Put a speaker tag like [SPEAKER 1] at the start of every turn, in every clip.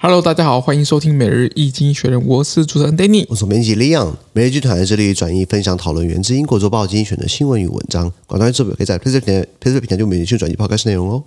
[SPEAKER 1] Hello，大家好，欢迎收听每日易经学人，我是主持人 Danny，
[SPEAKER 2] 我是编辑 Leon。每日剧团在这里转译分享讨论源自英国周报精选的新闻与文章。广大读者可以在 PressPlay 平台、PressPlay 平台就每日去转译 Podcast 内容哦。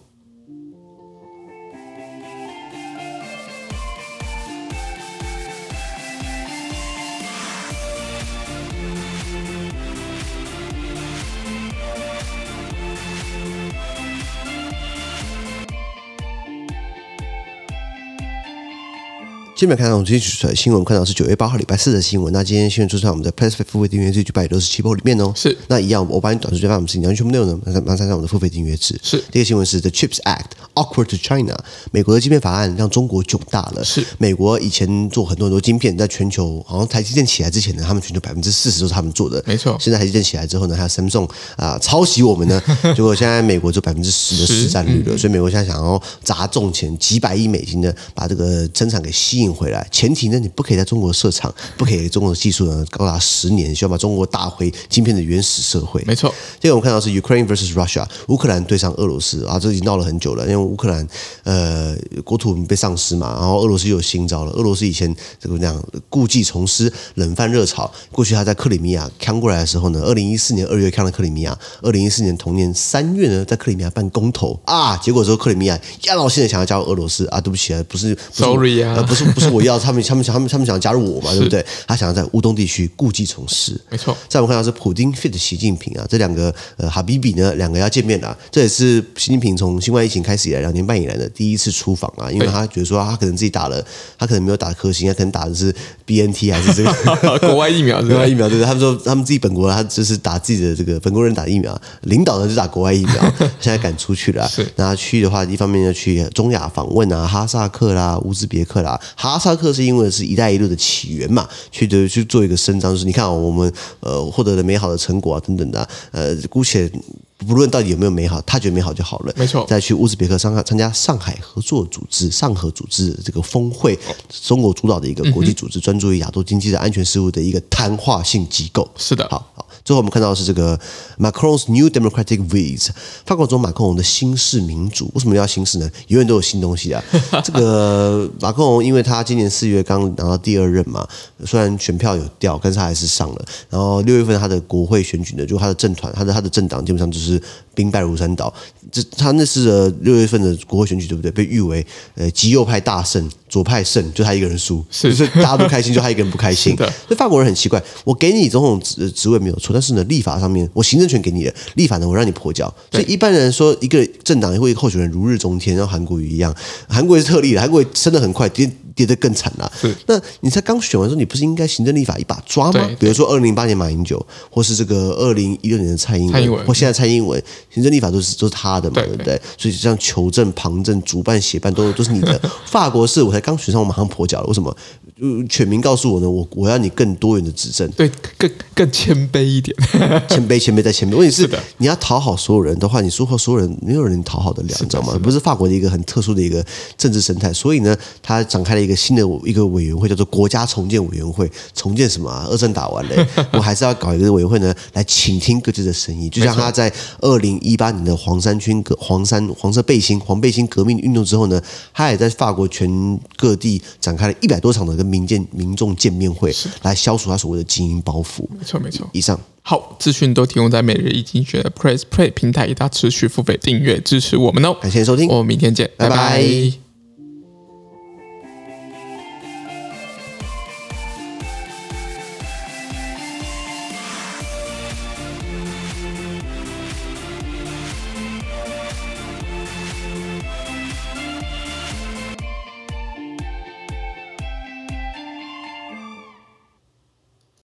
[SPEAKER 2] 今天看到我们今天取出来的新闻，看到是九月八号礼拜四的新闻。那今天新闻出在我们的 PressPlay 付费订阅制九百六十七波里面哦。是。那一样，我把你短时间发我们是你要全部内容呢，马上马上我们的付费订阅制。是。第一个新闻是 The Chips Act awkward to China，美国的晶片法案让中国囧大了。是。美国以前做很多很多晶片，在全球好像台积电起来之前呢，他们全球百分之四十都是他们做的。没错。现在台积电起来之后呢，还有 Samsung 啊、呃、抄袭我们呢，结果现在美国就百分之十的市占率了。所以美国现在想要砸重钱几百亿美金呢把这个生产给吸引回来，前提。呢你不可以在中国设厂，不可以中国的技术呢高达十年，需要把中国打回晶片的原始社会。没错，这个我们看到是 Ukraine versus Russia，乌克兰对上俄罗斯啊，这已经闹了很久了。因为乌克兰呃国土被丧失嘛，然后俄罗斯又有新招了。俄罗斯以前这个这样故技重施，冷饭热炒。过去他在克里米亚扛过来的时候呢，二零一四年二月扛了克里米亚，二零一四年同年三月呢，在克里米亚办公投啊，结果之后克里米亚压倒性的想要加入俄罗斯啊，对不起啊，不是，不是，sorry 啊，不是不是我要他们他们。他们他们想加入我嘛，对不对？他想要在乌东地区故技重施，没错。在我们看到是普丁 fit 习近平啊，这两个呃哈比比呢，两个要见面了。这也是习近平从新冠疫情开始两年半以来的第一次出访啊，因为他觉得说他可能自己打了，他可能没有打科兴，他可能打的是 BNT 还是这个
[SPEAKER 1] 国外疫苗，国外疫苗
[SPEAKER 2] 对不对？他们说他们自己本国他就是打自己的这个本国人打疫苗，领导呢就打国外疫苗，现在敢出去了。是，那他去的话，一方面要去中亚访问啊，哈萨克啦、乌兹别克啦，哈萨克是因为是一带一路的起源嘛，去的去做一个伸张，就是你看啊，我们呃获得了美好的成果啊等等的，呃，姑且不论到底有没有美好，他觉得美好就好了。没错，再去乌兹别克上海参加上海合作组织上合组织的这个峰会，中国主导的一个国际组织，专注于亚洲经济的安全事务的一个谈话性机构。是的，好好。最后我们看到的是这个 Macron's New Democratic v i s 法国总统马克龙的新式民主。为什么要新式呢？永远都有新东西啊。这个马克龙因为他今年四月刚拿到第二任嘛，虽然选票有掉，但是他还是上了。然后六月份他的国会选举呢，就他的政团，他的他的政党基本上就是兵败如山倒。这他那是呃六月份的国会选举对不对？被誉为呃极右派大胜，左派胜，就他一个人输，是就是大家都开心，就他一个人不开心。所以法国人很奇怪，我给你总统职职位没有错。但是呢，立法上面我行政权给你了，立法呢我让你破交。所以一般人说一个政党会候选人如日中天，像韩国瑜一样，韩国瑜是特例的，韩国瑜升得很快，跌跌得更惨了。那你在刚选完之后，你不是应该行政立法一把抓吗？比如说二零零八年马英九，或是这个二零一六年的蔡英文，或现在蔡英文，行政立法都是都是他的嘛，对不对？所以像求证、旁证、主办、协办都都是你的。法国是我才刚选上，我马上跛脚了，为什么？全民告诉我呢，我我要你更多元的执政，对，更更谦卑一点，谦卑谦卑再谦卑。问题是，是你要讨好所有人的话，你说话所有人没有人讨好得了，你知道吗？不是法国的一个很特殊的一个政治生态，所以呢，他展开了一个新的一个委员会，叫做国家重建委员会。重建什么啊？二战打完了，我还是要搞一个委员会呢，来倾听各自的声音。就像他在二零一八年的黄衫军革黄衫黄色背心黄背心革命运动之后呢，他也在法国全各地展开了一百多场的跟民间民众见面会，来消除他所谓的精英包袱。没错，没错。以上
[SPEAKER 1] 好资讯都提供在每日一经济学的 Press Play 平台，大家持续付费订阅支持我们哦。
[SPEAKER 2] 感谢收听，
[SPEAKER 1] 我们明天见，拜拜。拜拜。